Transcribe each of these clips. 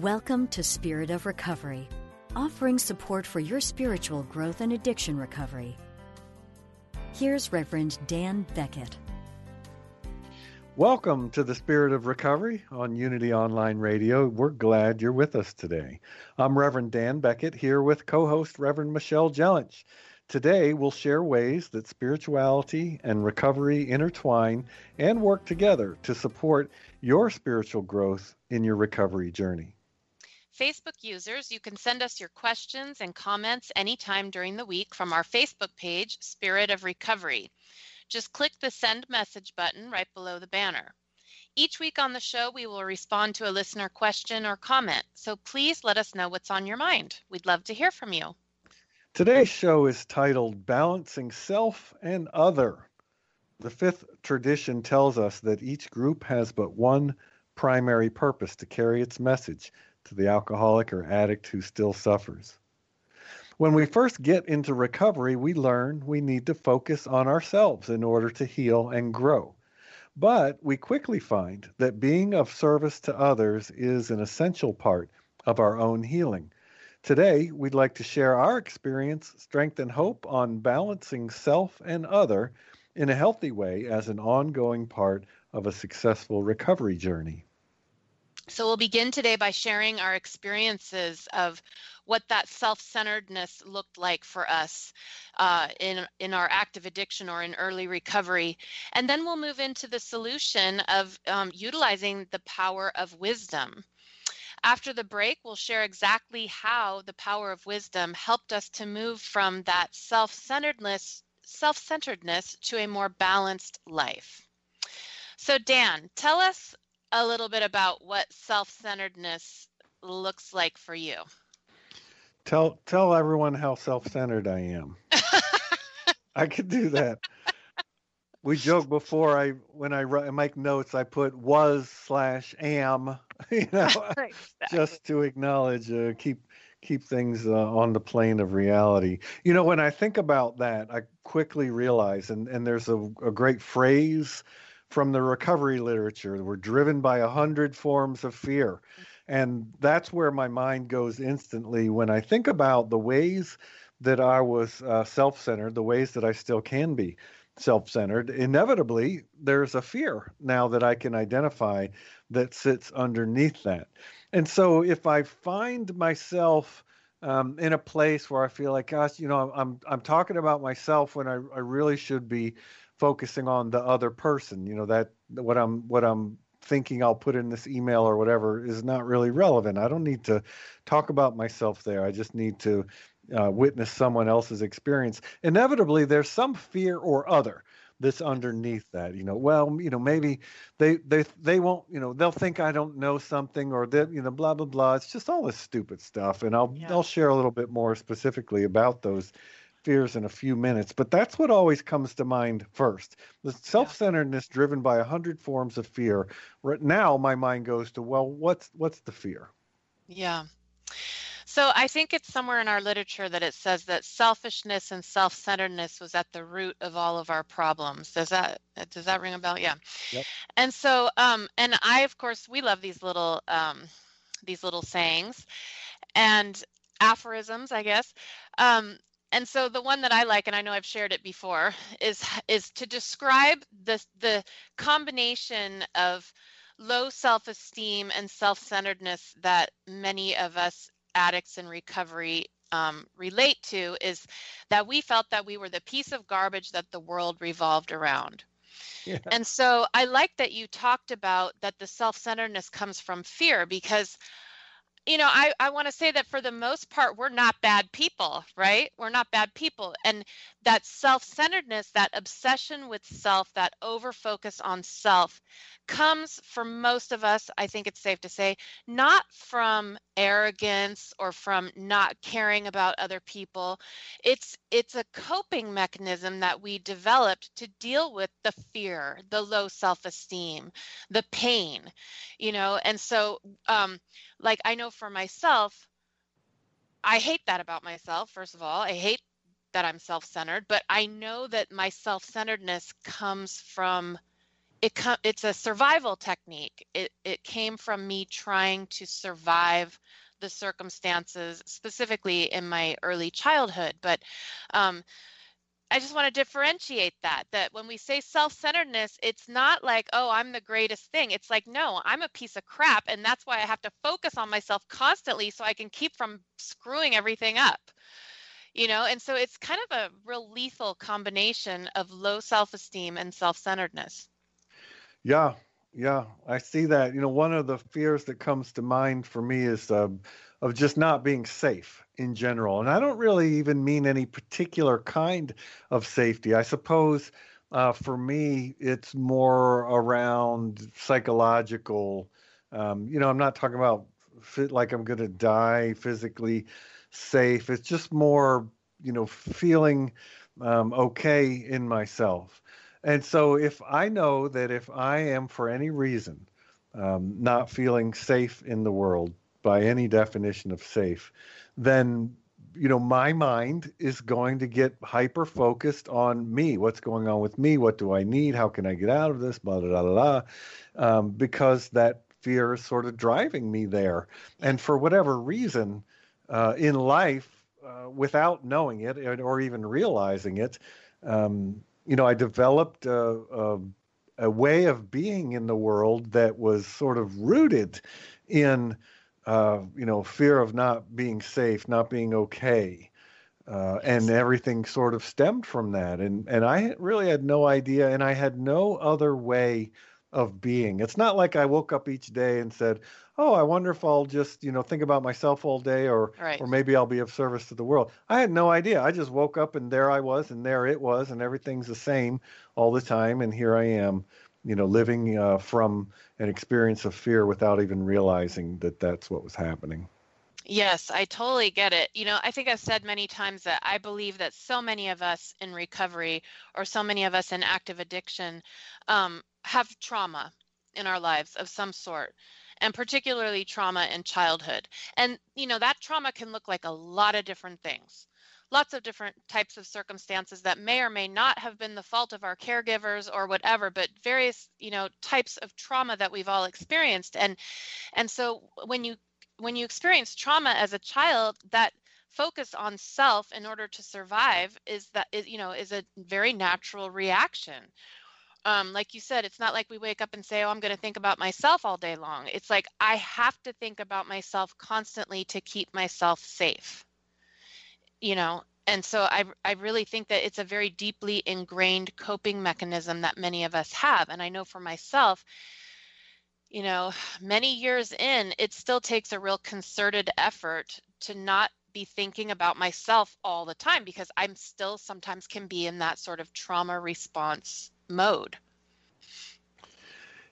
Welcome to Spirit of Recovery, offering support for your spiritual growth and addiction recovery. Here's Reverend Dan Beckett. Welcome to the Spirit of Recovery on Unity Online Radio. We're glad you're with us today. I'm Reverend Dan Beckett here with co host Reverend Michelle Jellich. Today, we'll share ways that spirituality and recovery intertwine and work together to support your spiritual growth in your recovery journey. Facebook users, you can send us your questions and comments anytime during the week from our Facebook page, Spirit of Recovery. Just click the send message button right below the banner. Each week on the show, we will respond to a listener question or comment, so please let us know what's on your mind. We'd love to hear from you. Today's show is titled Balancing Self and Other. The fifth tradition tells us that each group has but one primary purpose to carry its message to the alcoholic or addict who still suffers. When we first get into recovery, we learn we need to focus on ourselves in order to heal and grow. But we quickly find that being of service to others is an essential part of our own healing. Today, we'd like to share our experience, strength, and hope on balancing self and other in a healthy way as an ongoing part of a successful recovery journey. So we'll begin today by sharing our experiences of what that self-centeredness looked like for us uh, in in our active addiction or in early recovery, and then we'll move into the solution of um, utilizing the power of wisdom. After the break, we'll share exactly how the power of wisdom helped us to move from that self-centeredness self-centeredness to a more balanced life. So Dan, tell us a little bit about what self-centeredness looks like for you. Tell tell everyone how self-centered I am. I could do that. We joke before I when I write, make notes I put was slash am, you know, exactly. just to acknowledge, uh, keep keep things uh, on the plane of reality. You know, when I think about that, I quickly realize, and and there's a, a great phrase from the recovery literature. We're driven by a hundred forms of fear. And that's where my mind goes instantly when I think about the ways that I was uh, self centered, the ways that I still can be self centered. Inevitably, there's a fear now that I can identify that sits underneath that. And so if I find myself um, in a place where I feel like, gosh, you know, I'm I'm talking about myself when I, I really should be focusing on the other person you know that what i'm what i'm thinking i'll put in this email or whatever is not really relevant. I don't need to talk about myself there. I just need to uh, witness someone else's experience. Inevitably there's some fear or other that's underneath that you know. Well you know maybe they they they won't you know they'll think i don't know something or that you know blah blah blah. It's just all this stupid stuff. And i'll yeah. i'll share a little bit more specifically about those fears in a few minutes, but that's what always comes to mind first. The self-centeredness driven by a hundred forms of fear. Right now, my mind goes to, well, what's what's the fear? Yeah. So I think it's somewhere in our literature that it says that selfishness and self-centeredness was at the root of all of our problems. Does that does that ring a bell? Yeah. Yep. And so, um, and I, of course, we love these little um, these little sayings and aphorisms, I guess. Um, and so the one that I like, and I know I've shared it before, is is to describe the the combination of low self esteem and self centeredness that many of us addicts in recovery um, relate to is that we felt that we were the piece of garbage that the world revolved around. Yeah. And so I like that you talked about that the self centeredness comes from fear because you know, I, I want to say that for the most part, we're not bad people, right? We're not bad people. And that self centeredness, that obsession with self, that over focus on self comes for most of us, I think it's safe to say, not from arrogance or from not caring about other people. It's it's a coping mechanism that we developed to deal with the fear, the low self-esteem, the pain, you know. And so um like I know for myself, I hate that about myself, first of all. I hate that I'm self-centered, but I know that my self-centeredness comes from it com- it's a survival technique. It it came from me trying to survive the circumstances, specifically in my early childhood. But um, I just want to differentiate that. That when we say self-centeredness, it's not like, oh, I'm the greatest thing. It's like, no, I'm a piece of crap, and that's why I have to focus on myself constantly so I can keep from screwing everything up you know and so it's kind of a real lethal combination of low self-esteem and self-centeredness yeah, yeah, I see that. You know, one of the fears that comes to mind for me is uh, of just not being safe in general. And I don't really even mean any particular kind of safety. I suppose uh, for me, it's more around psychological. Um, you know, I'm not talking about fit like I'm going to die physically safe. It's just more, you know, feeling um, okay in myself. And so, if I know that if I am for any reason um, not feeling safe in the world by any definition of safe, then you know my mind is going to get hyper focused on me. What's going on with me? What do I need? How can I get out of this? Blah blah blah blah. Um, because that fear is sort of driving me there, and for whatever reason uh, in life, uh, without knowing it or even realizing it. Um, you know, I developed a, a, a, way of being in the world that was sort of rooted in, uh, you know, fear of not being safe, not being okay. Uh, and everything sort of stemmed from that. And, and I really had no idea, and I had no other way of being. It's not like I woke up each day and said, "Oh, I wonder if I'll just, you know, think about myself all day or right. or maybe I'll be of service to the world." I had no idea. I just woke up and there I was and there it was and everything's the same all the time and here I am, you know, living uh, from an experience of fear without even realizing that that's what was happening. Yes, I totally get it. You know, I think I've said many times that I believe that so many of us in recovery or so many of us in active addiction um, have trauma in our lives of some sort and particularly trauma in childhood and you know that trauma can look like a lot of different things lots of different types of circumstances that may or may not have been the fault of our caregivers or whatever but various you know types of trauma that we've all experienced and and so when you when you experience trauma as a child that focus on self in order to survive is that is you know is a very natural reaction um, like you said, it's not like we wake up and say, oh, I'm going to think about myself all day long. It's like I have to think about myself constantly to keep myself safe. You know, and so I, I really think that it's a very deeply ingrained coping mechanism that many of us have. And I know for myself, you know, many years in, it still takes a real concerted effort to not be thinking about myself all the time because I'm still sometimes can be in that sort of trauma response mode.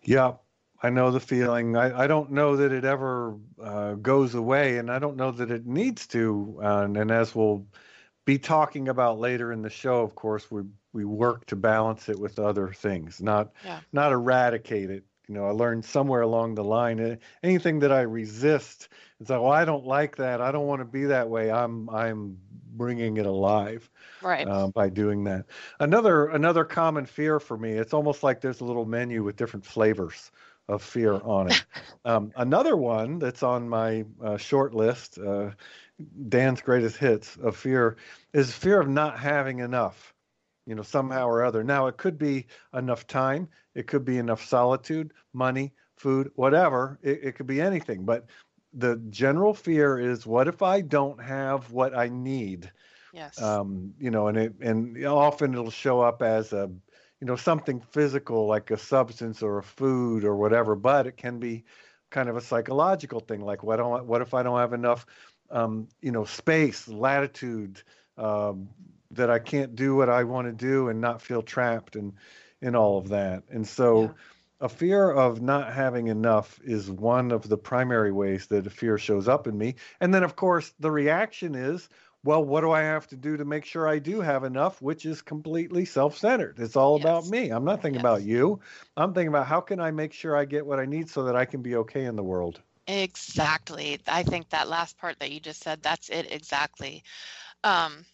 Yeah, I know the feeling. I, I don't know that it ever uh, goes away, and I don't know that it needs to. Uh, and, and, as we'll be talking about later in the show, of course, we we work to balance it with other things, not yeah. not eradicate it. You know, I learned somewhere along the line eh, anything that I resist, it's like, well, I don't like that. I don't want to be that way. I'm I'm bringing it alive right um, by doing that another another common fear for me it's almost like there's a little menu with different flavors of fear on it um, another one that's on my uh, short list uh, dan's greatest hits of fear is fear of not having enough you know somehow or other now it could be enough time it could be enough solitude money food, whatever. It, it could be anything. But the general fear is what if I don't have what I need? Yes. Um, you know, and it and often it'll show up as a you know something physical like a substance or a food or whatever, but it can be kind of a psychological thing like what don't what if I don't have enough um, you know space, latitude um, that I can't do what I want to do and not feel trapped and in all of that. And so yeah a fear of not having enough is one of the primary ways that a fear shows up in me. And then, of course, the reaction is, well, what do I have to do to make sure I do have enough, which is completely self centered? It's all yes. about me. I'm not thinking yes. about you. I'm thinking about how can I make sure I get what I need so that I can be okay in the world. Exactly. I think that last part that you just said, that's it exactly. Um,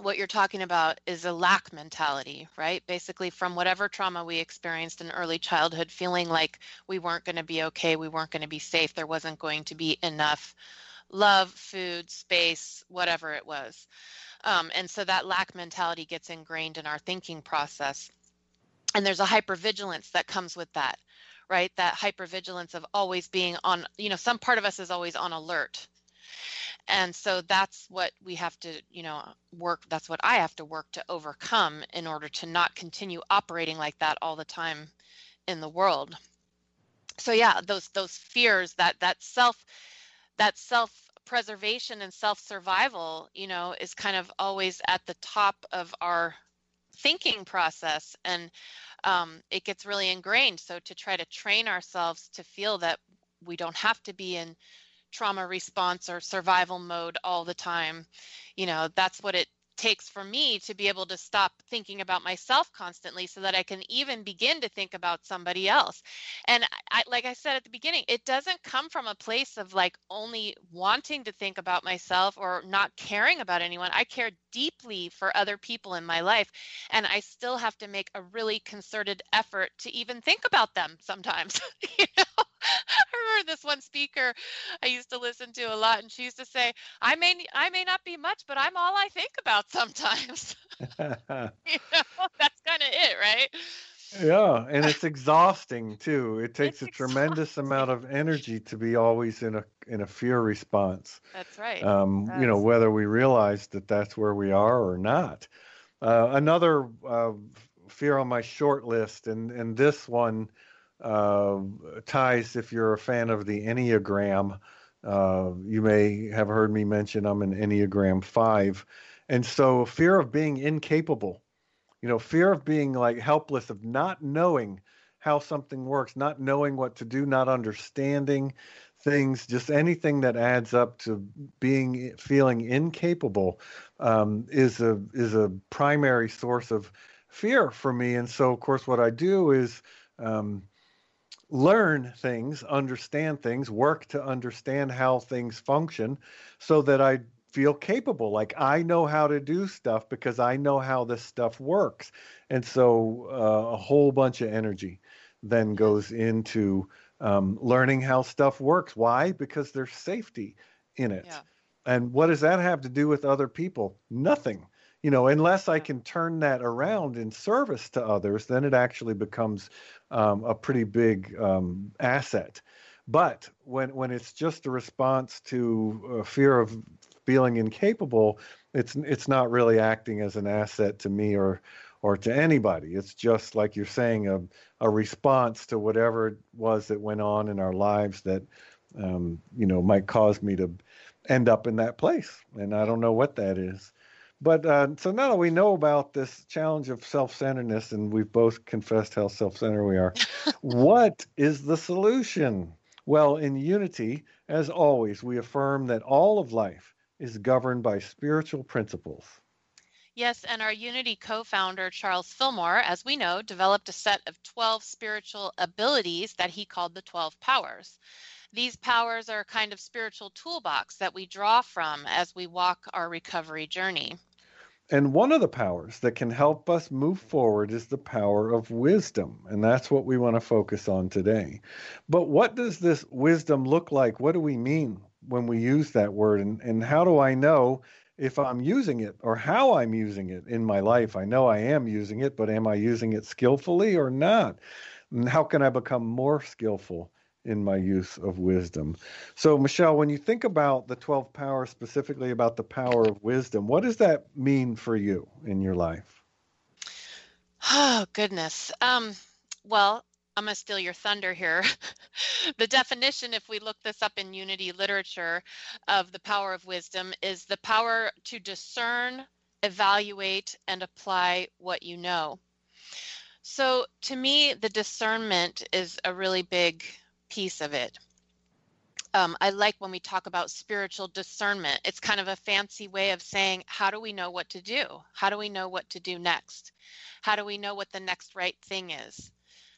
what you're talking about is a lack mentality, right? Basically, from whatever trauma we experienced in early childhood, feeling like we weren't going to be okay, we weren't going to be safe, there wasn't going to be enough love, food, space, whatever it was. Um, and so that lack mentality gets ingrained in our thinking process. And there's a hypervigilance that comes with that, right? That hypervigilance of always being on, you know, some part of us is always on alert and so that's what we have to you know work that's what i have to work to overcome in order to not continue operating like that all the time in the world so yeah those those fears that that self that self preservation and self survival you know is kind of always at the top of our thinking process and um, it gets really ingrained so to try to train ourselves to feel that we don't have to be in trauma response or survival mode all the time. You know, that's what it takes for me to be able to stop thinking about myself constantly so that I can even begin to think about somebody else. And I, like I said at the beginning, it doesn't come from a place of like only wanting to think about myself or not caring about anyone. I care deeply for other people in my life. And I still have to make a really concerted effort to even think about them sometimes. you know? I remember this one speaker I used to listen to a lot, and she used to say, "I may I may not be much, but I'm all I think about sometimes." you know, that's kind of it, right? Yeah, and it's exhausting too. It takes it's a tremendous amount of energy to be always in a in a fear response. That's right. Um, you know, whether we realize that that's where we are or not. Uh, another uh, fear on my short list, and and this one uh, ties, if you're a fan of the Enneagram, uh, you may have heard me mention I'm an Enneagram 5. And so, fear of being incapable, you know, fear of being like helpless, of not knowing how something works, not knowing what to do, not understanding things, just anything that adds up to being feeling incapable um, is a is a primary source of fear for me. And so, of course, what I do is um, learn things, understand things, work to understand how things function so that I feel capable. Like I know how to do stuff because I know how this stuff works. And so uh, a whole bunch of energy then goes into um, learning how stuff works. Why? Because there's safety in it. Yeah. And what does that have to do with other people? Nothing you know unless i can turn that around in service to others then it actually becomes um, a pretty big um, asset. But when when it's just a response to a fear of feeling incapable it's it's not really acting as an asset to me or or to anybody. It's just like you're saying a, a response to whatever it was that went on in our lives that um, you know might cause me to end up in that place. And i don't know what that is but uh, so now that we know about this challenge of self centeredness, and we've both confessed how self centered we are, what is the solution? Well, in unity, as always, we affirm that all of life is governed by spiritual principles. Yes, and our Unity co founder, Charles Fillmore, as we know, developed a set of 12 spiritual abilities that he called the 12 powers. These powers are a kind of spiritual toolbox that we draw from as we walk our recovery journey. And one of the powers that can help us move forward is the power of wisdom. And that's what we want to focus on today. But what does this wisdom look like? What do we mean when we use that word? And, and how do I know if I'm using it or how I'm using it in my life? I know I am using it, but am I using it skillfully or not? And how can I become more skillful in my use of wisdom? So, Michelle, when you think about the 12 powers, specifically about the power of wisdom, what does that mean for you in your life? Oh, goodness. Um, well, I'm going to steal your thunder here. the definition, if we look this up in Unity literature of the power of wisdom, is the power to discern, evaluate, and apply what you know. So to me, the discernment is a really big piece of it. Um, I like when we talk about spiritual discernment. It's kind of a fancy way of saying, how do we know what to do? How do we know what to do next? How do we know what the next right thing is?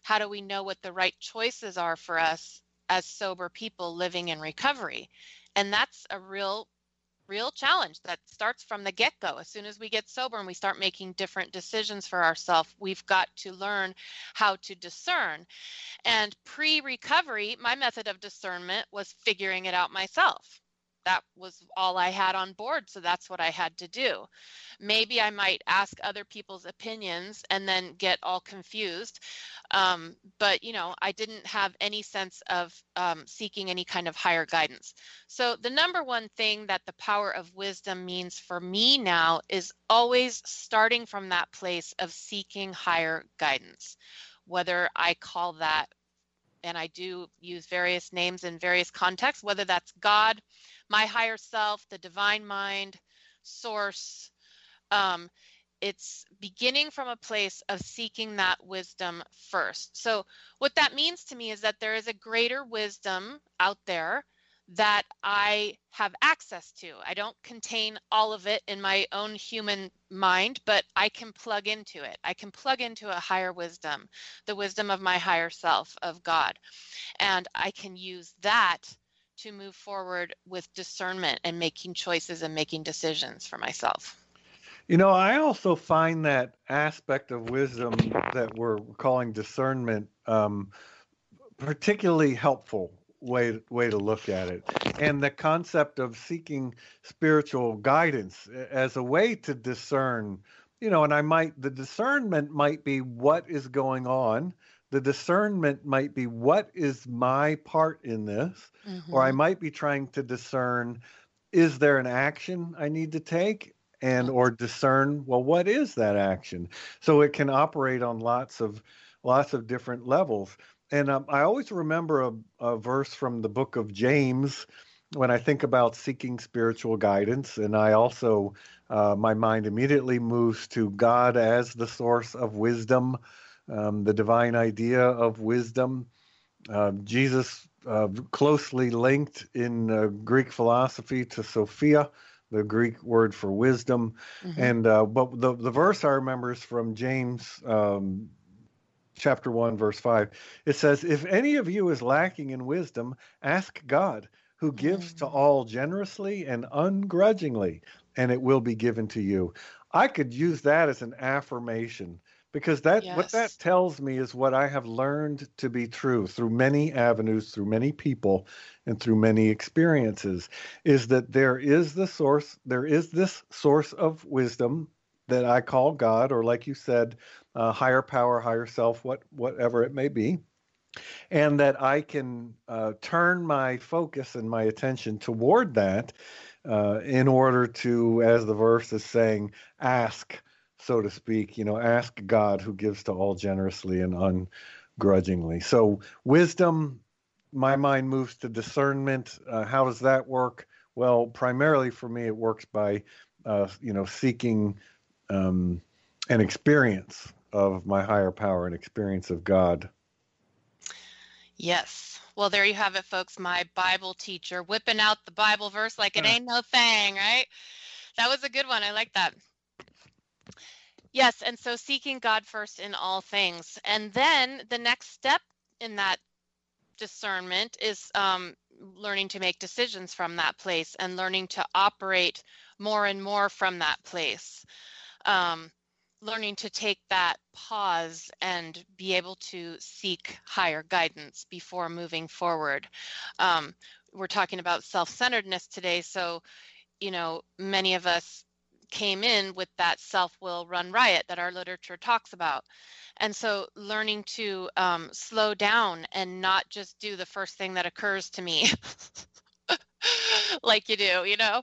how do we know what the right choices are for us as sober people living in recovery? And that's a real real challenge that starts from the get go. As soon as we get sober and we start making different decisions for ourselves, we've got to learn how to discern. And pre recovery, my method of discernment was figuring it out myself that was all I had on board. So that's what I had to do. Maybe I might ask other people's opinions and then get all confused. Um, but, you know, I didn't have any sense of um, seeking any kind of higher guidance. So the number one thing that the power of wisdom means for me now is always starting from that place of seeking higher guidance. Whether I call that and I do use various names in various contexts, whether that's God, my higher self, the divine mind, source. Um, it's beginning from a place of seeking that wisdom first. So, what that means to me is that there is a greater wisdom out there that I have access to. I don't contain all of it in my own human mind, but I can plug into it. I can plug into a higher wisdom, the wisdom of my higher self, of God. And I can use that to move forward with discernment and making choices and making decisions for myself. You know, I also find that aspect of wisdom that we're calling discernment um, particularly helpful way way to look at it, and the concept of seeking spiritual guidance as a way to discern. You know, and I might the discernment might be what is going on the discernment might be what is my part in this? Mm-hmm. or i mm-hmm. might be trying to discern is there an action i need to take? And or discern well what is that action? So it can operate on lots of lots of different levels. And um, i always remember a, a verse from the book of james when i think about seeking spiritual guidance. And i also uh, my mind immediately moves to god as the source of wisdom um, the divine idea of wisdom. Uh, Jesus uh, closely linked in uh, Greek philosophy to Sophia, the Greek word for wisdom. Mm-hmm. And uh, but the the verse I remember is from James. Um, chapter 1 verse 5 it says if any of you is lacking in wisdom ask god who gives mm-hmm. to mm. all generously and ungrudgingly and it will be given to you i could use that as an affirmation because that yes. what that tells me is what I have learned to be true through many avenues, through many people, and through many experiences is that there is the source, there is this source of wisdom that I call God, or like you said, uh, higher power, higher self, what whatever it may be, and that I can uh, turn my focus and my attention toward that uh, in order to, as the verse is saying, ask so to speak. You know, ask God who gives to all generously and ungrudgingly. So, wisdom, my mind moves to discernment. Uh, how does that work? Well, primarily for me, it works by, uh, you know, seeking um, an experience of my higher power, an experience of God. Yes. Well, there you have it, folks. My Bible teacher whipping out the Bible verse like it ain't no thing, right? That was a good one. I like that. Yes, and so seeking God first in all things. And then the next step in that discernment is um, learning to make decisions from that place and learning to operate more and more from that place. Um, learning to take that pause and be able to seek higher guidance before moving forward. Um, we're talking about self centeredness today. So, you know, many of us came in with that self will run riot that our literature talks about. And so learning to um, slow down and not just do the first thing that occurs to me like you do, you know,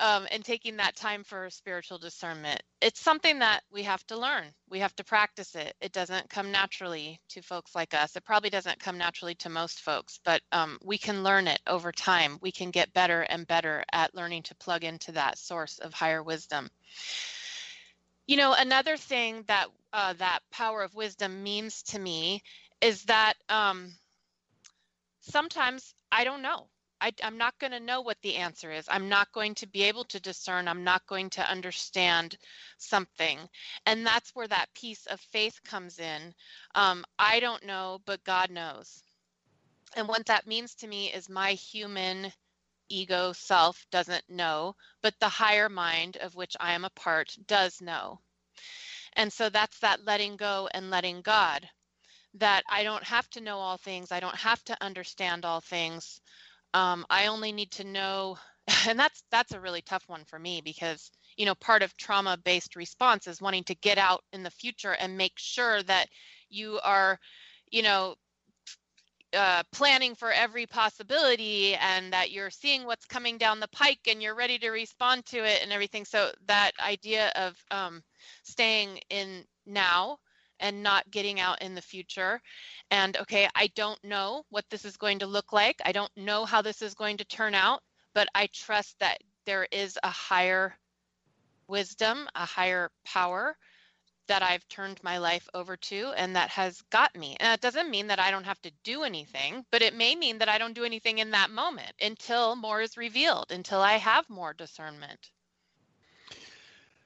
um, and taking that time for spiritual discernment. It's something that we have to learn. We have to practice it. It doesn't come naturally to folks like us. It probably doesn't come naturally to most folks, but um, we can learn it over time. We can get better and better at learning to plug into that source of higher wisdom. You know, another thing that uh, that power of wisdom means to me is that um, sometimes I don't know. I, am not going to know what the answer is. I'm not going to be able to discern. I'm not going to understand something. And that's where that piece of faith comes in. Um, I don't know, but God knows. And what that means to me is my human ego self doesn't know, but the higher mind of which I am a part does know. And so that's that letting go and letting God. That I don't have to know all things. I don't have to understand all things um, I only need to know, and that's that's a really tough one for me because you know part of trauma-based response is wanting to get out in the future and make sure that you are, you know, uh, planning for every possibility and that you're seeing what's coming down the pike and you're ready to respond to it and everything. So that idea of um, staying in now and not getting out in the future. And okay, I don't know what this is going to look like. I don't know how this is going to turn out, but I trust that there is a higher wisdom, a higher power that I've turned my life over to and that has got me. And it doesn't mean that I don't have to do anything, but it may mean that I don't do anything in that moment until more is revealed, until I have more discernment.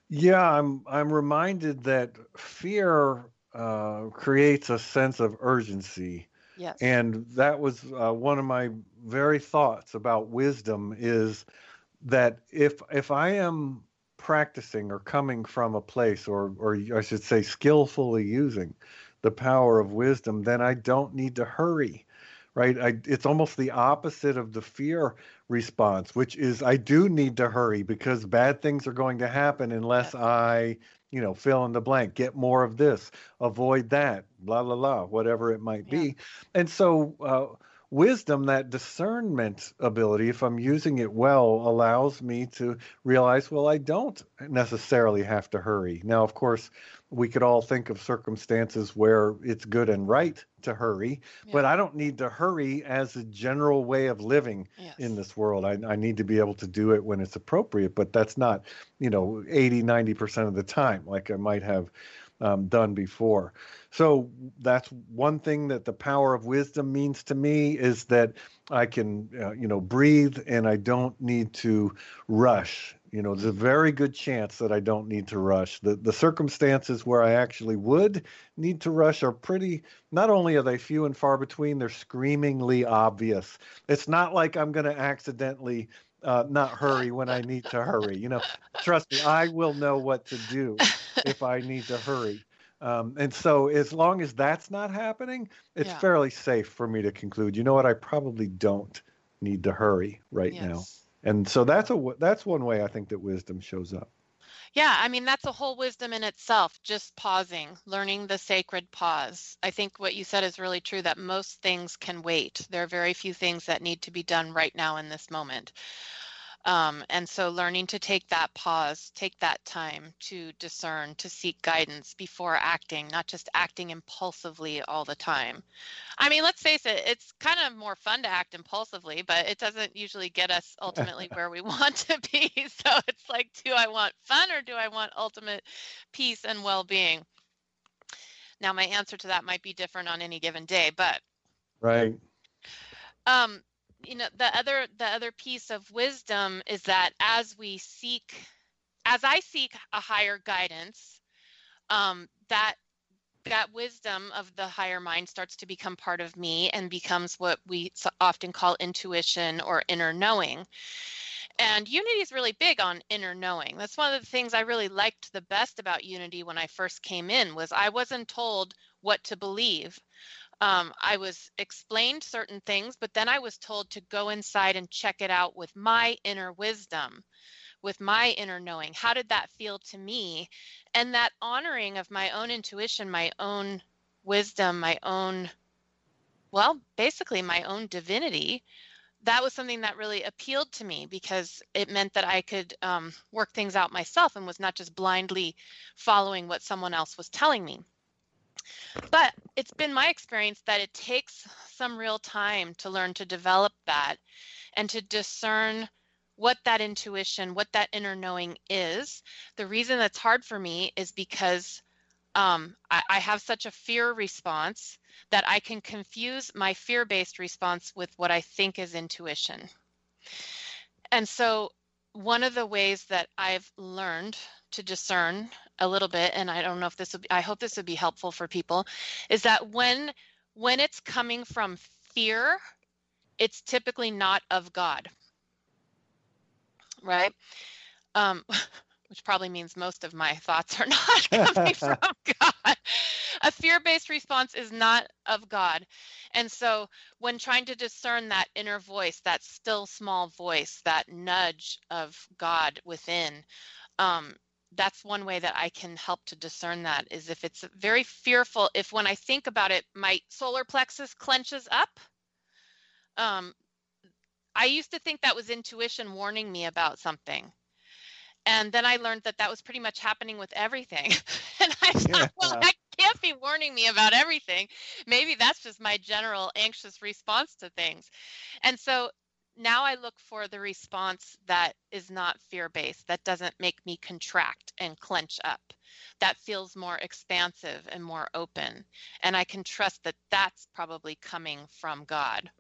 Yeah, I'm I'm reminded that fear uh, creates a sense of urgency. Yes. And that was uh, one of my very thoughts about wisdom is that if if I am practicing or coming from a place or or I should say skillfully using the power of wisdom, then I don't need to hurry. Right? I, it's almost the opposite of the fear response, which is I do need to hurry because bad things are going to happen unless I you know, fill in the blank, get more of this, avoid that, blah, blah, blah, whatever it might yeah. be. And so, uh, wisdom, that discernment ability, if I'm using it well, allows me to realize, well, I don't necessarily have to hurry. Now, of course, we could all think of circumstances where it's good and right to hurry, yeah. but I don't need to hurry as a general way of living yes. in this world. I, I, need to be able to do it when it's appropriate, but that's not, you know, 80, 90% of the time, like I might have um, done before. So that's one thing that the power of wisdom means to me is that I can, uh, you know, breathe and I don't need to rush you know, there's a very good chance that I don't need to rush. The the circumstances where I actually would need to rush are pretty not only are they few and far between, they're screamingly obvious. It's not like I'm going to accidentally uh, not hurry when I need to hurry. You know, trust me, I will know what to do if I need to hurry. Um, and so, as long as that's not happening, it's yeah. fairly safe for me to conclude. You know what? I probably don't need to hurry right yes. now and so that's a that's one way i think that wisdom shows up yeah i mean that's a whole wisdom in itself just pausing learning the sacred pause i think what you said is really true that most things can wait there are very few things that need to be done right now in this moment um, and so learning to take that pause, take that time to discern, to seek guidance before acting, not just acting impulsively all the time. I mean, let's face it, it's kind of more fun to act impulsively, but it doesn't usually get us ultimately where we want to be. So it's like, do I want fun or do I want ultimate peace and well being? Now, my answer to that might be different on any given day, but. Right. Um, you know the other the other piece of wisdom is that as we seek as i seek a higher guidance um, that that wisdom of the higher mind starts to become part of me and becomes what we often call intuition or inner knowing. And unity is really big on inner knowing. That's one of the things i really liked the best about unity when i first came in was i wasn't told what to believe um, I was explained certain things, but then I was told to go inside and check it out with my inner wisdom, with my inner knowing? How did that feel to me? And that honoring of my own intuition, my own wisdom, my own, well, basically my own divinity, that was something that really appealed to me because it meant that I could um, work things out myself and was not just blindly following what someone else was telling me. But it's been my experience that it takes some real time to learn to develop that and to discern what that intuition, what that inner knowing is. The reason that's hard for me is because um, I, I have such a fear response that I can confuse my fear based response with what I think is intuition. And so, one of the ways that I've learned to discern a little bit, and I don't know if this would. be, I hope this would be helpful for people, is that when when it's coming from fear, it's typically not of God. Right? Um, which probably means most of my thoughts are not coming from God. A fear based response is not of God. And so, when trying to discern that inner voice, that still small voice, that nudge of God within, um, that's one way that I can help to discern that is if it's very fearful, if when I think about it, my solar plexus clenches up. Um, I used to think that was intuition warning me about something and then I learned that that was pretty much happening with everything. and I thought, yeah. well, that can't be warning me about everything. Maybe that's just my general anxious response to things. And so now I look for the response that is not fear based, that doesn't make me contract and clench up, that feels more expansive and more open. And I can trust that that's probably coming from God.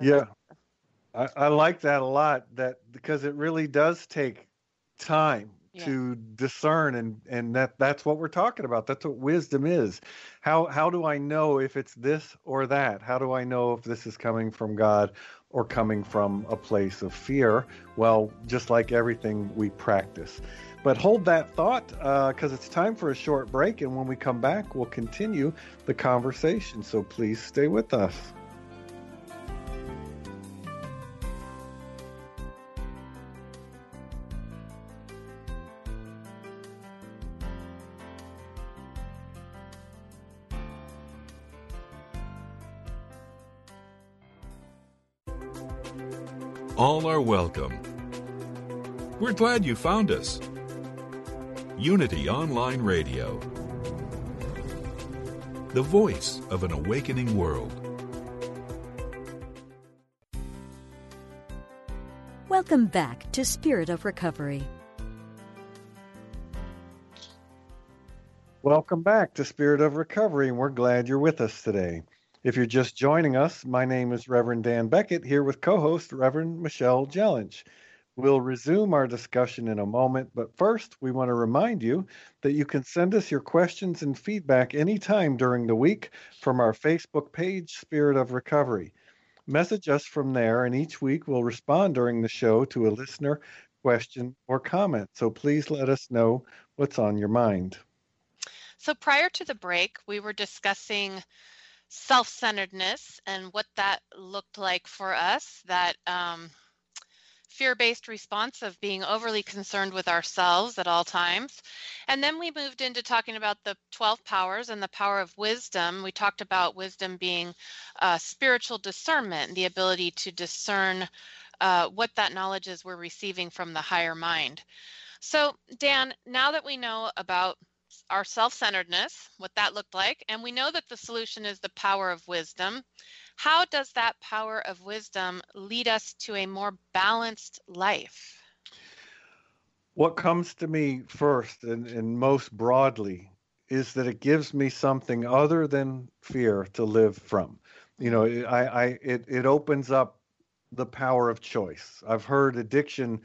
Yeah. I, I like that a lot. That because it really does take time to discern and and that that's what we're talking about. That's what wisdom is. How how do i know if it's this or that? How do i know if this is coming from god or coming from a place of fear? Well just like everything we practice. But hold that thought because uh, it's time for a short break and when we come back we'll continue the conversation. So please stay with us All are welcome. We're glad you found us. Unity Online Radio, the voice of an awakening world. Welcome back to Spirit of Recovery. Welcome back to Spirit of Recovery, and we're glad you're with us today. If you're just joining us, my name is Reverend Dan Beckett, here with co host Reverend Michelle Jellinch. We'll resume our discussion in a moment, but first, we want to remind you that you can send us your questions and feedback anytime during the week from our Facebook page, Spirit of Recovery. Message us from there, and each week we'll respond during the show to a listener question or comment. So please let us know what's on your mind. So prior to the break, we were discussing self centeredness and what that looked like for us that um, fear based response of being overly concerned with ourselves at all times. And then we moved into talking about the 12 powers and the power of wisdom. We talked about wisdom being uh, spiritual discernment, the ability to discern uh, what that knowledge is we're receiving from the higher mind. So, Dan, now that we know about our self centeredness, what that looked like, and we know that the solution is the power of wisdom. How does that power of wisdom lead us to a more balanced life? What comes to me first and, and most broadly is that it gives me something other than fear to live from. You know, I, I it, it opens up the power of choice. I've heard addiction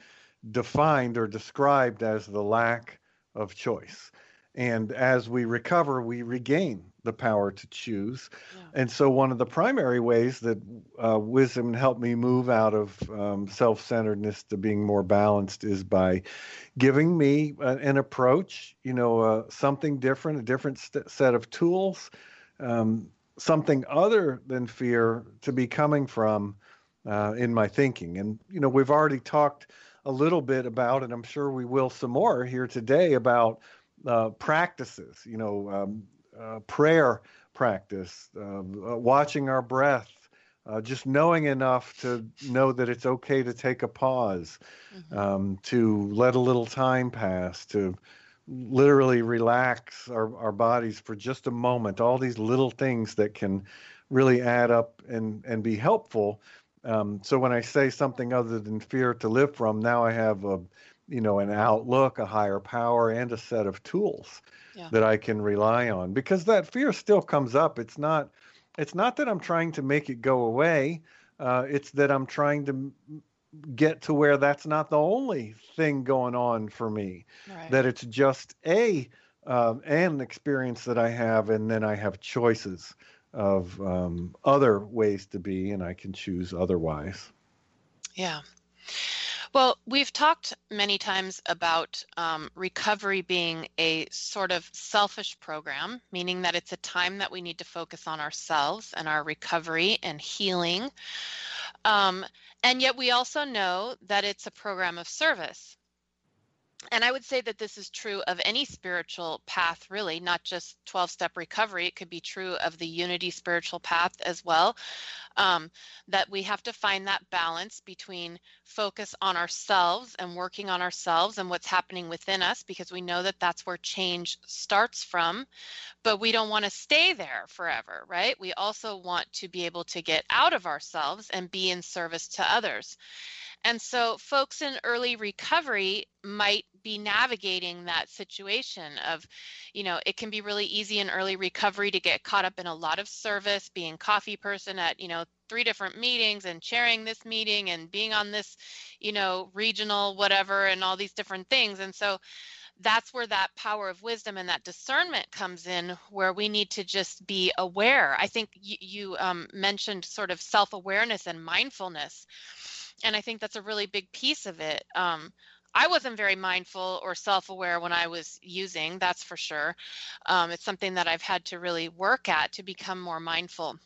defined or described as the lack of choice and as we recover we regain the power to choose yeah. and so one of the primary ways that uh, wisdom helped me move out of um, self-centeredness to being more balanced is by giving me a, an approach you know uh, something different a different st- set of tools um, something other than fear to be coming from uh, in my thinking and you know we've already talked a little bit about, and I'm sure we will some more here today about uh, practices, you know, um, uh, prayer practice, um, uh, watching our breath, uh, just knowing enough to know that it's okay to take a pause, mm-hmm. um, to let a little time pass, to literally relax our, our bodies for just a moment. All these little things that can really add up and, and be helpful. Um, so when I say something other than fear to live from, now I have a you know an outlook, a higher power, and a set of tools yeah. that I can rely on. Because that fear still comes up. It's not it's not that I'm trying to make it go away. Uh, it's that I'm trying to get to where that's not the only thing going on for me. Right. That it's just a uh, an experience that I have, and then I have choices of um, other ways to be, and I can choose otherwise. Yeah. Well, we've talked many times about um, recovery being a sort of selfish program, meaning that it's a time that we need to focus on ourselves and our recovery and healing. Um, and yet we also know that it's a program of service and I would say that this is true of any spiritual path, really, not just 12 step recovery. It could be true of the unity spiritual path as well. Um, that we have to find that balance between focus on ourselves and working on ourselves and what's happening within us, because we know that that's where change starts from. But we don't want to stay there forever, right? We also want to be able to get out of ourselves and be in service to others. And so, folks in early recovery might be navigating that situation of, you know, it can be really easy in early recovery to get caught up in a lot of service, being coffee person at, you know, three different meetings and chairing this meeting and being on this, you know, regional whatever and all these different things. And so, that's where that power of wisdom and that discernment comes in where we need to just be aware i think you, you um, mentioned sort of self-awareness and mindfulness and I think that's a really big piece of it. Um, I wasn't very mindful or self aware when I was using, that's for sure. Um, it's something that I've had to really work at to become more mindful.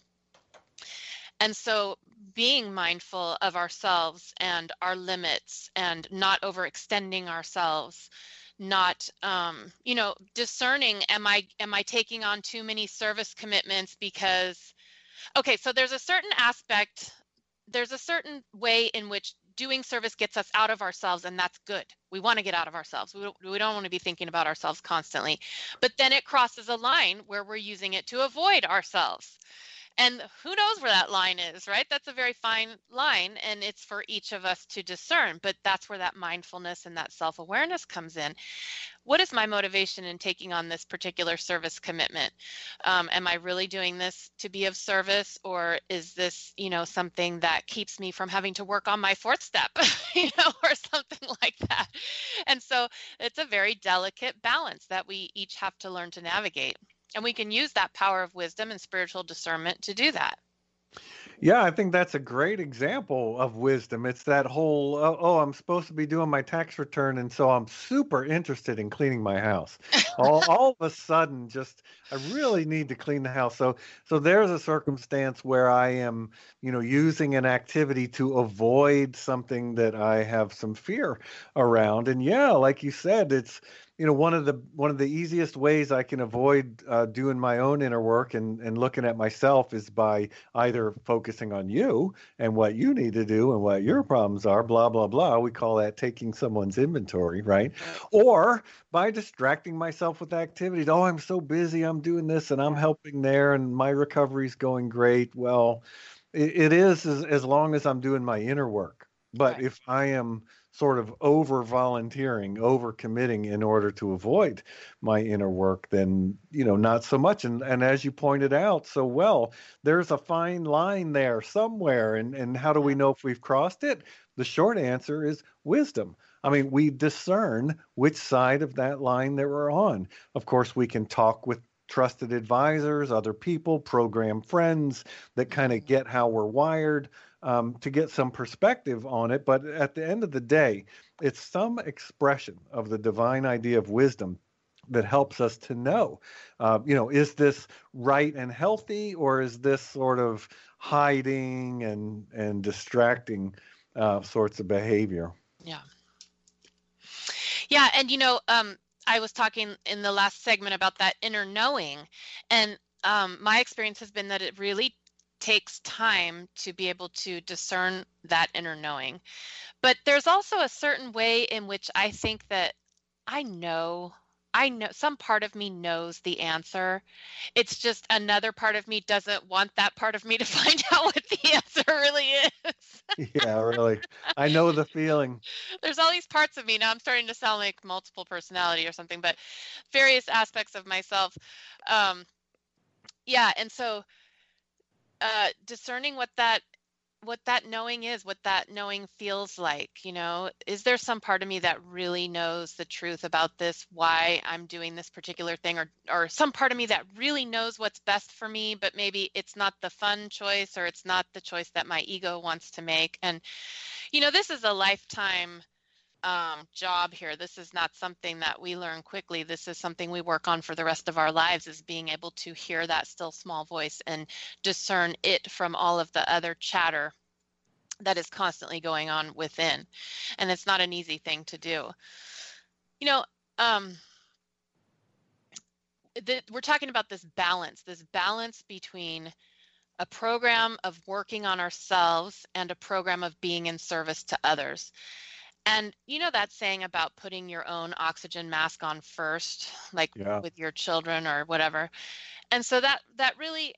And so, being mindful of ourselves and our limits and not overextending ourselves not um, you know discerning am i am i taking on too many service commitments because okay so there's a certain aspect there's a certain way in which doing service gets us out of ourselves and that's good. We want to get out of ourselves. We don't, we don't want to be thinking about ourselves constantly. But then it crosses a line where we're using it to avoid ourselves and who knows where that line is, right? That's a very fine line, and it's for each of us to discern. But that's where that mindfulness and that self awareness comes in. What is my motivation in taking on this particular service commitment? Um, am I really doing this to be of service, or is this, you know, something that keeps me from having to work on my fourth step, you know, or something like that? And so it's a very delicate balance that we each have to learn to navigate. And we can use that power of wisdom and spiritual discernment to do that. Yeah, I think that's a great example of wisdom. It's that whole, oh, oh, I'm supposed to be doing my tax return, and so I'm super interested in cleaning my house. all, all of a sudden, just I really need to clean the house. So, so there's a circumstance where I am, you know, using an activity to avoid something that I have some fear around. And yeah, like you said, it's you know one of the one of the easiest ways I can avoid uh, doing my own inner work and and looking at myself is by either focusing on you and what you need to do and what your problems are, blah blah blah. We call that taking someone's inventory, right? Or by distracting myself with activities. Oh, I'm so busy. I'm doing this and I'm helping there, and my recovery's going great. Well, it, it is as, as long as I'm doing my inner work. But right. if I am sort of over volunteering, over committing in order to avoid my inner work, then, you know, not so much. And, and as you pointed out so well, there's a fine line there somewhere. And, and how do we know if we've crossed it? The short answer is wisdom. I mean, we discern which side of that line that we're on. Of course, we can talk with trusted advisors, other people, program friends that kind of get how we're wired um, to get some perspective on it. But at the end of the day, it's some expression of the divine idea of wisdom that helps us to know, uh, you know, is this right and healthy, or is this sort of hiding and and distracting uh, sorts of behavior? Yeah. Yeah, and you know, um, I was talking in the last segment about that inner knowing, and um, my experience has been that it really takes time to be able to discern that inner knowing. But there's also a certain way in which I think that I know I know some part of me knows the answer. It's just another part of me doesn't want that part of me to find out what the answer really is. yeah, really. I know the feeling. There's all these parts of me. Now I'm starting to sound like multiple personality or something, but various aspects of myself. Um, yeah, and so uh, discerning what that what that knowing is, what that knowing feels like. You know, is there some part of me that really knows the truth about this, why I'm doing this particular thing, or or some part of me that really knows what's best for me, but maybe it's not the fun choice or it's not the choice that my ego wants to make. And you know, this is a lifetime um, job here. This is not something that we learn quickly. This is something we work on for the rest of our lives is being able to hear that still small voice and discern it from all of the other chatter that is constantly going on within. And it's not an easy thing to do. You know, um, the, we're talking about this balance, this balance between a program of working on ourselves and a program of being in service to others. And you know that saying about putting your own oxygen mask on first, like yeah. with your children or whatever. And so that that really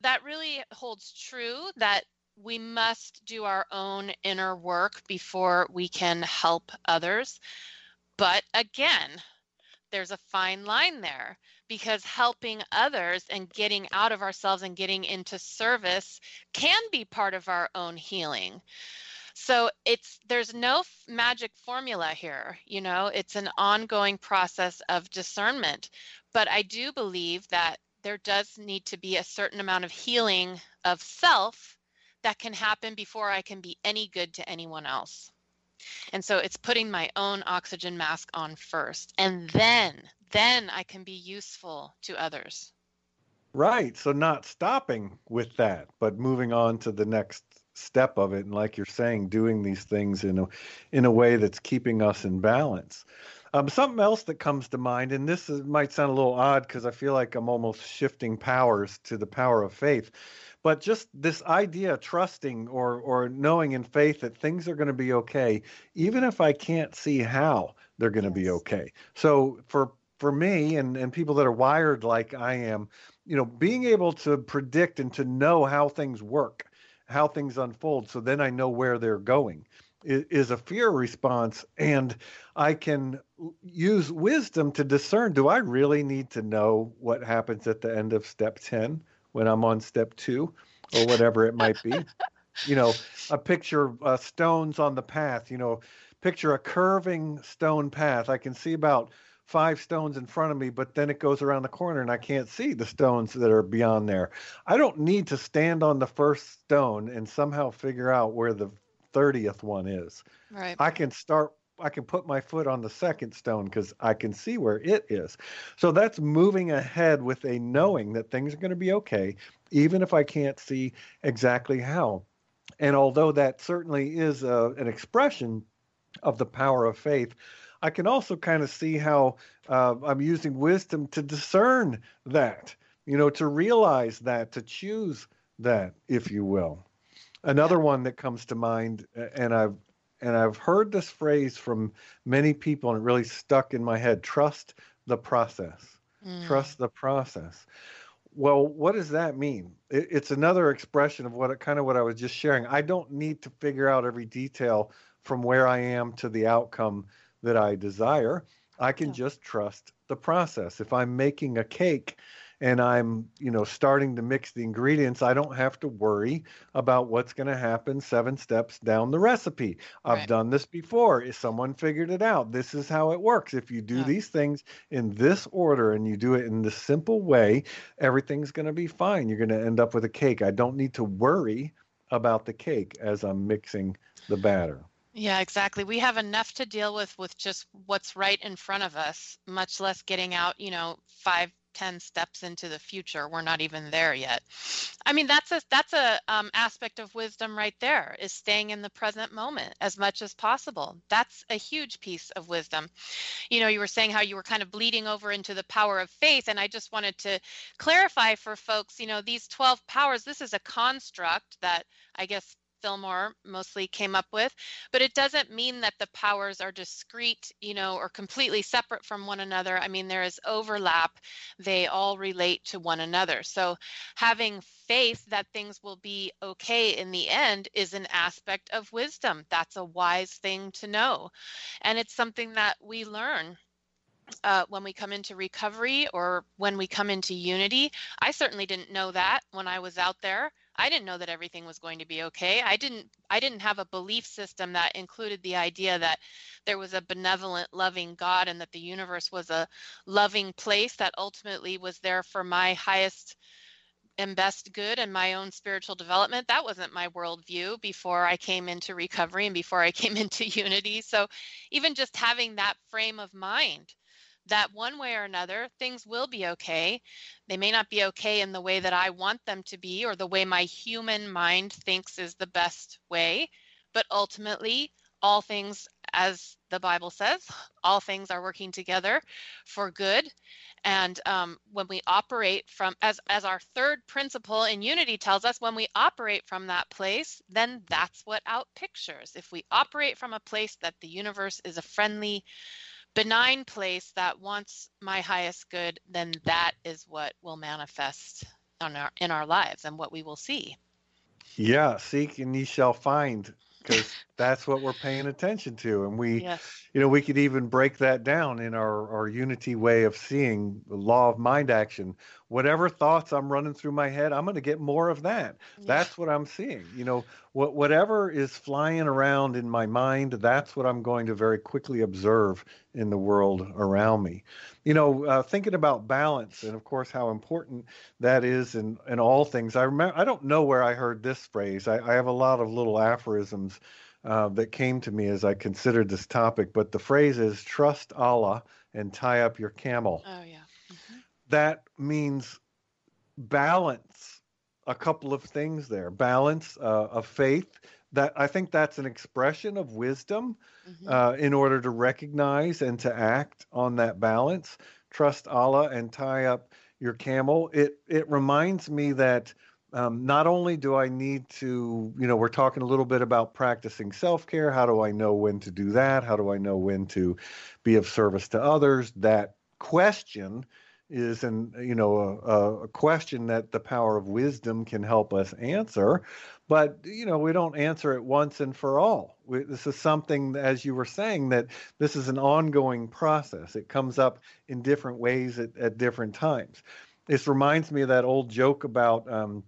that really holds true that we must do our own inner work before we can help others. But again, there's a fine line there because helping others and getting out of ourselves and getting into service can be part of our own healing so it's there's no f- magic formula here you know? It's an ongoing process of discernment. But i do believe that there does need to be a certain amount of healing of self that can happen before i can be any good to anyone else. And so it's putting my own oxygen mask on first and then then i can be useful to others. Right so not stopping with that but moving on to the next step of it. And like you're saying doing these things in a in a way that's keeping us in balance. Um, something else that comes to mind and this is, might sound a little odd because i feel like i'm almost shifting powers to the power of faith but just this idea of trusting or or knowing in faith that things are going to be okay even if i can't see how they're going to yes. be okay. So for for me and and people that are wired like i am you know being able to predict and to know how things work how things unfold so then I know where they're going. Is a fear response and I can use wisdom to discern do I really need to know what happens at the end of step 10 when I'm on step 2 or whatever it might be? You know a picture uh, stones on the path you know picture a curving stone path. I can see about five stones in front of me, but then it goes around the corner and I can't see the stones that are beyond there. I don't need to stand on the first stone and somehow figure out where the 30th one is. Right. I can start I can put my foot on the second stone because I can see where it is. So that's moving ahead with a knowing that things are going to be okay, even if I can't see exactly how. And although that certainly is a, uh, an expression of the power of faith, I can also kind of see how uh, I'm using wisdom to discern that, you know, to realize that, to choose that, if you will. Another one that comes to mind, and I've and I've heard this phrase from many people, and it really stuck in my head: trust the process. Mm. Trust the process. Well, what does that mean? It, it's another expression of what kind of what I was just sharing. I don't need to figure out every detail from where I am to the outcome that I desire. I can yeah. just trust the process. If I'm making a cake and I'm, you know, starting to mix the ingredients, I don't have to worry about what's going to happen seven steps down the recipe. I've right. done this before. If Someone figured it out. This is how it works. If you do yeah. these things in this order and you do it in the simple way, everything's going to be fine. You're going to end up with a cake. I don't need to worry about the cake as I'm mixing the batter. Yeah, exactly. We have enough to deal with with just what's right in front of us, much less getting out, you know, five, ten steps into the future. We're not even there yet. I mean that's a that's a um, aspect of wisdom right there is staying in the present moment as much as possible. That's a huge piece of wisdom. You know you were saying how you were kind of bleeding over into the power of faith and i just wanted to clarify for folks you know these 12 powers this is a construct that i guess Fillmore mostly came up with, but it doesn't mean that the powers are discrete, you know, or completely separate from one another. I mean, there is overlap. They all relate to one another. So having faith that things will be okay in the end is an aspect of wisdom. That's a wise thing to know. And it's something that we learn uh, when we come into recovery or when we come into unity. I certainly didn't know that when I was out there. I didn't know that everything was going to be okay. I didn't I didn't have a belief system that included the idea that there was a benevolent, loving God and that the universe was a loving place that ultimately was there for my highest and best good and my own spiritual development. That wasn't my worldview before I came into recovery and before I came into unity. So even just having that frame of mind that one way or another, things will be okay. They may not be okay in the way that I want them to be or the way my human mind thinks is the best way, but ultimately, all things, as the Bible says, all things are working together for good. And um, when we operate from, as, as our third principle in unity tells us, when we operate from that place, then that's what out pictures. If we operate from a place that the universe is a friendly, benign place that wants my highest good, then that is what will manifest on our in our lives and what we will see. Yeah, seek and ye shall find because that's what we're paying attention to and we yes. you know we could even break that down in our our unity way of seeing the law of mind action whatever thoughts i'm running through my head i'm going to get more of that yeah. that's what i'm seeing you know what whatever is flying around in my mind that's what i'm going to very quickly observe in the world around me you know uh, thinking about balance and of course how important that is in in all things i remember i don't know where i heard this phrase i, I have a lot of little aphorisms uh, that came to me as I considered this topic, but the phrase is trust Allah and tie up your camel. Oh, yeah. That means balance a couple of things there balance uh, of faith. That I think that's an expression of wisdom mm-hmm. uh, in order to recognize and to act on that balance. Trust Allah and tie up your camel. It it reminds me that um, not only do I need to, you know, we're talking a little bit about practicing self care. How do I know when to do that? How do I know when to be of service to others? That question is an you know a, a, question that the power of wisdom can help us answer. But you know we don't answer it once and for all. We, this is something as you were saying that this is an ongoing process. It comes up in different ways at, at different times. This reminds me of that old joke about um,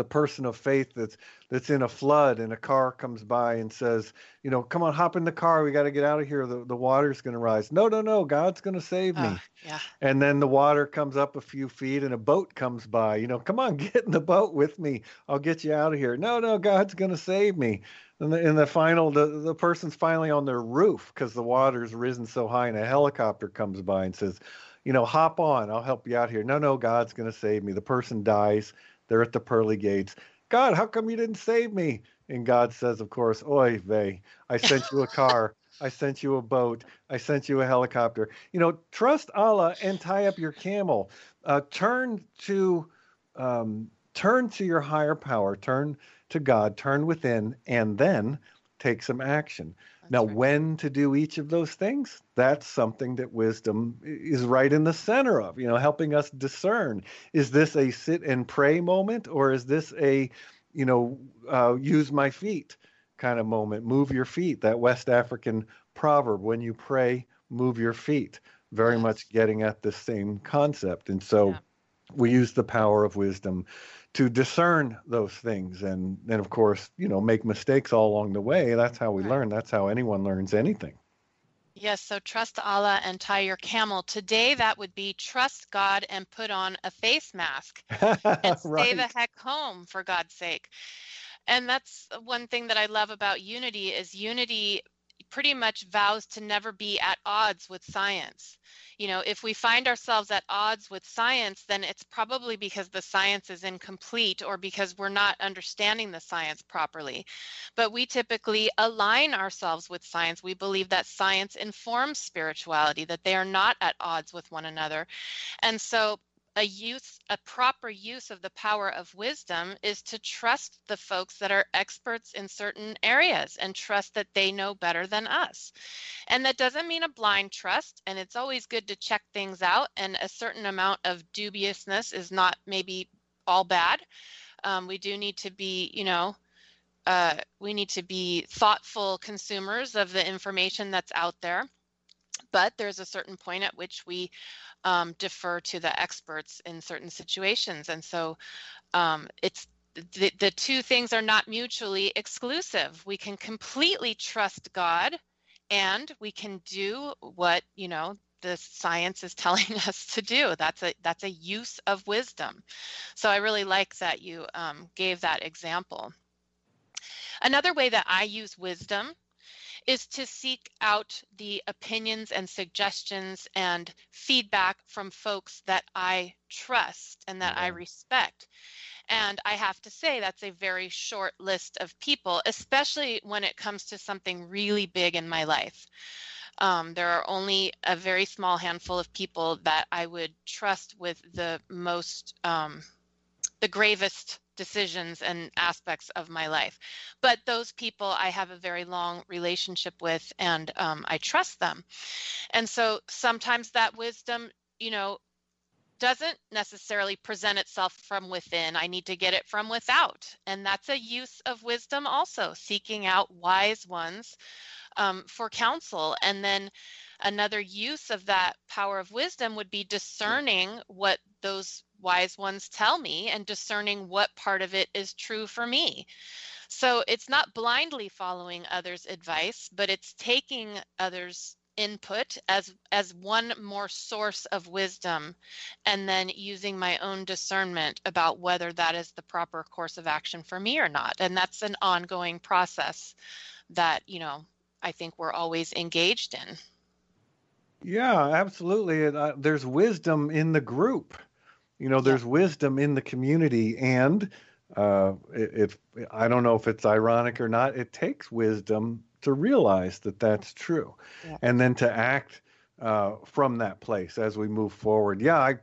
the person of faith that's that's in a flood and a car comes by and says, you know, come on, hop in the car. We got to get out of here. The the water's going to rise. No, no, no. God's going to save me. Uh, yeah. And then the water comes up a few feet and a boat comes by. You know, come on, get in the boat with me. I'll get you out of here. No, no, God's going to save me. And the, in the final, the, the person's finally on their roof because the water's risen so high and a helicopter comes by and says, you know, hop on. I'll help you out here. No, no, God's going to save me. The person dies they're at the pearly gates. God, how come you didn't save me? And God says, of course, Oy vey, I sent you a car. I sent you a boat. I sent you a helicopter. You know, trust Allah and tie up your camel. Uh, turn to um, turn to your higher power. Turn to God. Turn within, and then take some action now, right. when to do each of those things, that's something that wisdom is right in the center of, you know, helping us discern. Is this a sit and pray moment or is this a, you know, uh, use my feet kind of moment? Move your feet, that West African proverb, when you pray, move your feet, very much getting at the same concept. And so yeah. we use the power of wisdom to discern those things and and of course you know make mistakes all along the way that's how we right. learn that's how anyone learns anything Yes, so trust Allah and tie your camel. Today, that would be trust God and put on a face mask and stay right. the heck home, for God's sake. And that's one thing that I love about unity is unity pretty much vows to never be at odds with science. You know, if we find ourselves at odds with science, then it's probably because the science is incomplete or because we're not understanding the science properly. But we typically align ourselves with science. We believe that science informs spirituality, that they are not at odds with one another. And so a use a proper use of the power of wisdom is to trust the folks that are experts in certain areas and trust that they know better than us. And that doesn't mean a blind trust and it's always good to check things out and a certain amount of dubiousness is not maybe all bad. Um, we do need to be you know uh, we need to be thoughtful consumers of the information that's out there but there's a certain point at which we um, defer to the experts in certain situations. And so um, it's the, the two things are not mutually exclusive. We can completely trust God and we can do what, you know, the science is telling us to do. That's a that's a use of wisdom. So I really like that you um, gave that example. Another way that I use wisdom is to seek out the opinions and suggestions and feedback from folks that I trust and that I respect. And I have to say, that's a very short list of people, especially when it comes to something really big in my life. Um, there are only a very small handful of people that I would trust with the most, um, the gravest decisions and aspects of my life. But those people I have a very long relationship with and um, I trust them. And so sometimes that wisdom, you know, doesn't necessarily present itself from within. I need to get it from without. And that's a use of wisdom also, seeking out wise ones um, for counsel. And then another use of that power of wisdom would be discerning what those wise ones tell me and discerning what part of it is true for me. So it's not blindly following others' advice, but it's taking others' input as as one more source of wisdom and then using my own discernment about whether that is the proper course of action for me or not. And that's an ongoing process that you know i think we're always engaged in. Yeah absolutely. Uh, there's wisdom in the group you know, there's wisdom in the community, and uh, if I don't know if it's ironic or not, it takes wisdom to realize that that's true, yeah. and then to act uh, from that place as we move forward. Yeah, I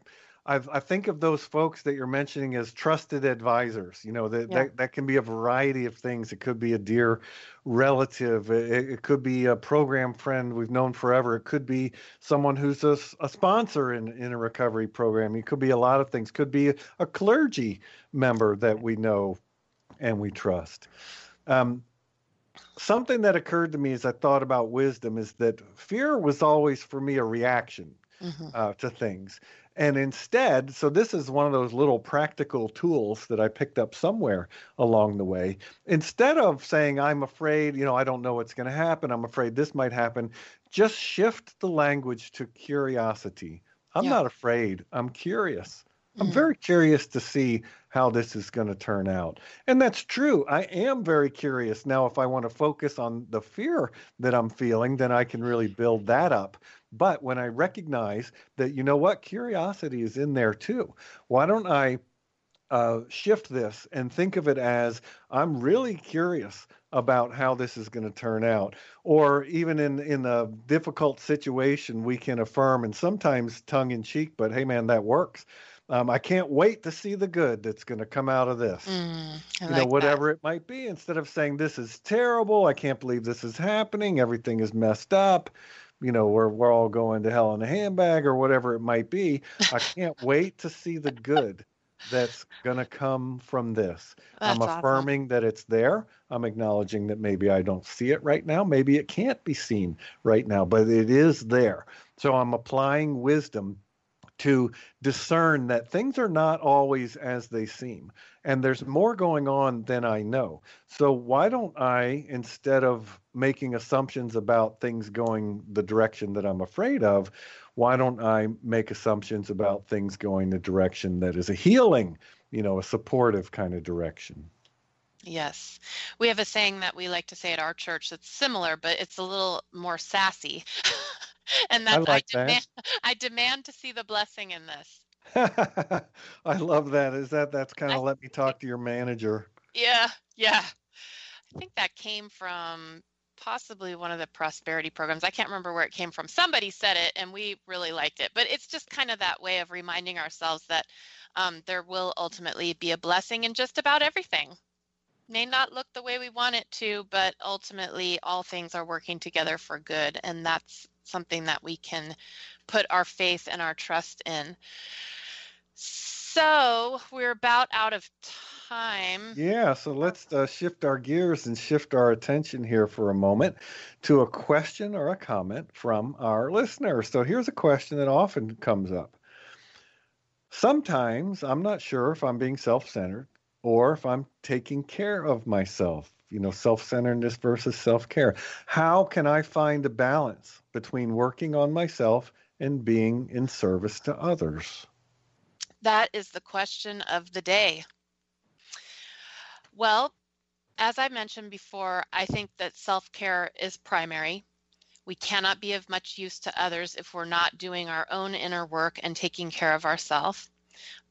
I've, i think of those folks that you're mentioning as trusted advisors. You know, that, yeah. that, that can be a variety of things. It could be a dear relative. It, it, could be a program friend we've known forever. It could be someone who's a, a sponsor in, in a recovery program. It could be a lot of things. Could be a, a clergy member that we know and we trust. Um, something that occurred to me as I thought about wisdom is that fear was always for me a reaction mm-hmm. uh, to things. And instead, so this is one of those little practical tools that I picked up somewhere along the way. Instead of saying, I'm afraid, you know, I don't know what's going to happen, I'm afraid this might happen, just shift the language to curiosity. I'm yeah. not afraid, I'm curious. I'm mm-hmm. very curious to see how this is going to turn out. And that's true. I am very curious. Now, if I want to focus on the fear that I'm feeling, then I can really build that up. But when I recognize that, you know what, curiosity is in there too, why don't I uh, shift this and think of it as I'm really curious about how this is going to turn out. Or even in in a difficult situation, we can affirm, and sometimes tongue in cheek, but hey, man, that works. Um, I can't wait to see the good that's going to come out of this. Mm, you like know, whatever that. it might be. Instead of saying this is terrible, I can't believe this is happening. Everything is messed up you know, we're we're all going to hell in a handbag or whatever it might be. I can't wait to see the good that's going to come from this. That's I'm affirming awesome. that it's there. I'm acknowledging that maybe I don't see it right now. Maybe it can't be seen right now, but it is there. So I'm applying wisdom to discern that things are not always as they seem and there's more going on than I know. So why don't I instead of making assumptions about things going the direction that I'm afraid of, why don't I make assumptions about things going the direction that is a healing, you know, a supportive kind of direction? Yes. We have a saying that we like to say at our church that's similar, but it's a little more sassy. and that's I, like I demand that. I demand to see the blessing in this. I love that. Is that that's kind of let me talk to your manager? Yeah, yeah. I think that came from possibly one of the prosperity programs. I can't remember where it came from. Somebody said it and we really liked it. But it's just kind of that way of reminding ourselves that um, there will ultimately be a blessing in just about everything. May not look the way we want it to, but ultimately all things are working together for good. And that's something that we can put our faith and our trust in. So we're about out of time. Yeah, so let's uh, shift our gears and shift our attention here for a moment to a question or a comment from our listener. So here's a question that often comes up. Sometimes I'm not sure if I'm being self centered or if I'm taking care of myself, you know, self centeredness versus self care. How can I find a balance between working on myself and being in service to others? That is the question of the day. Well, as I mentioned before, I think that self care is primary. We cannot be of much use to others if we're not doing our own inner work and taking care of ourselves.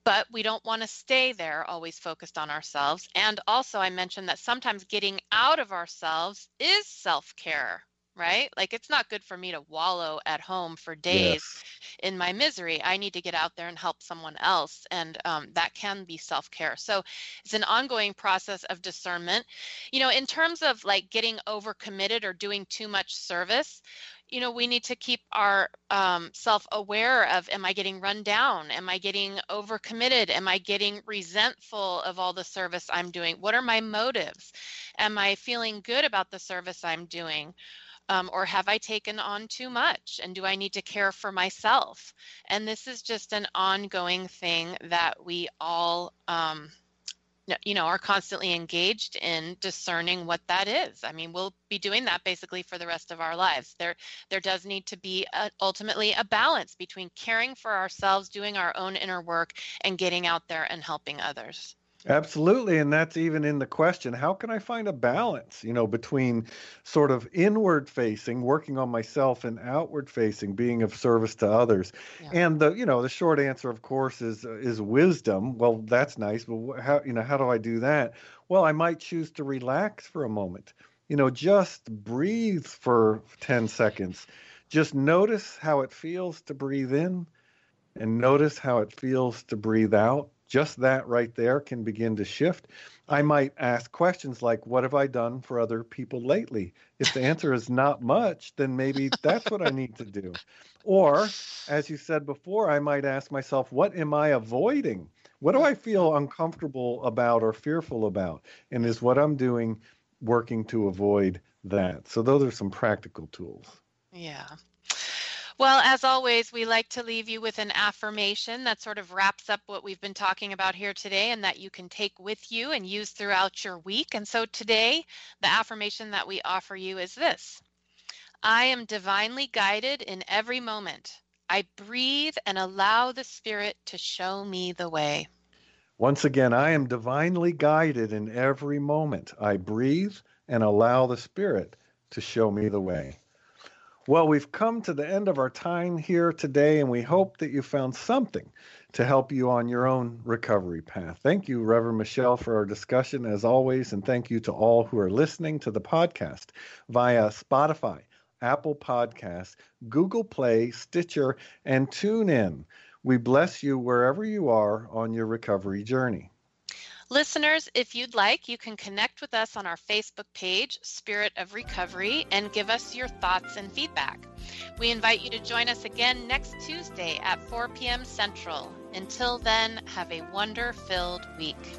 But we don't want to stay there, always focused on ourselves. And also, I mentioned that sometimes getting out of ourselves is self care right? Like it's not good for me to wallow at home for days yes. in my misery. I need to get out there and help someone else. And um, that can be self care. So it's an ongoing process of discernment. You know, in terms of like getting overcommitted or doing too much service, you know we need to keep our um, self aware of am i getting run down? Am i getting overcommitted? Am i getting resentful of all the service i'm doing? What are my motives? Am i feeling good about the service i'm doing? Um, or have I taken on too much? And do I need to care for myself? And this is just an ongoing thing that we all, um, you know, are constantly engaged in discerning what that is. I mean, we'll be doing that basically for the rest of our lives. There, there does need to be a, ultimately a balance between caring for ourselves, doing our own inner work, and getting out there and helping others. Absolutely. And that's even in the question how can I find a balance, you know, between sort of inward facing, working on myself, and outward facing, being of service to others? Yeah. And the, you know, the short answer, of course, is uh, is wisdom. Well, that's nice, but how, you know, how do I do that? Well, I might choose to relax for a moment. You know, just breathe for 10 seconds. Just notice how it feels to breathe in and notice how it feels to breathe out just that right there can begin to shift. I might ask questions like, What have I done for other people lately? If the answer is not much, then maybe that's what I need to do. Or, as you said before, I might ask myself, What am I avoiding? What do I feel uncomfortable about or fearful about? And is what I'm doing working to avoid that? So, those are some practical tools. Yeah. Well, as always, we like to leave you with an affirmation that sort of wraps up what we've been talking about here today and that you can take with you and use throughout your week. And so today, the affirmation that we offer you is this I am divinely guided in every moment. I breathe and allow the Spirit to show me the way. Once again, I am divinely guided in every moment. I breathe and allow the Spirit to show me the way. Well, we've come to the end of our time here today, and we hope that you found something to help you on your own recovery path. Thank you, Reverend Michelle, for our discussion as always, and thank you to all who are listening to the podcast via Spotify, Apple Podcasts, Google Play, Stitcher, and TuneIn. We bless you wherever you are on your recovery journey. Listeners, if you'd like, you can connect with us on our Facebook page, Spirit of Recovery, and give us your thoughts and feedback. We invite you to join us again next Tuesday at 4 p.m. Central. Until then, have a wonder filled week.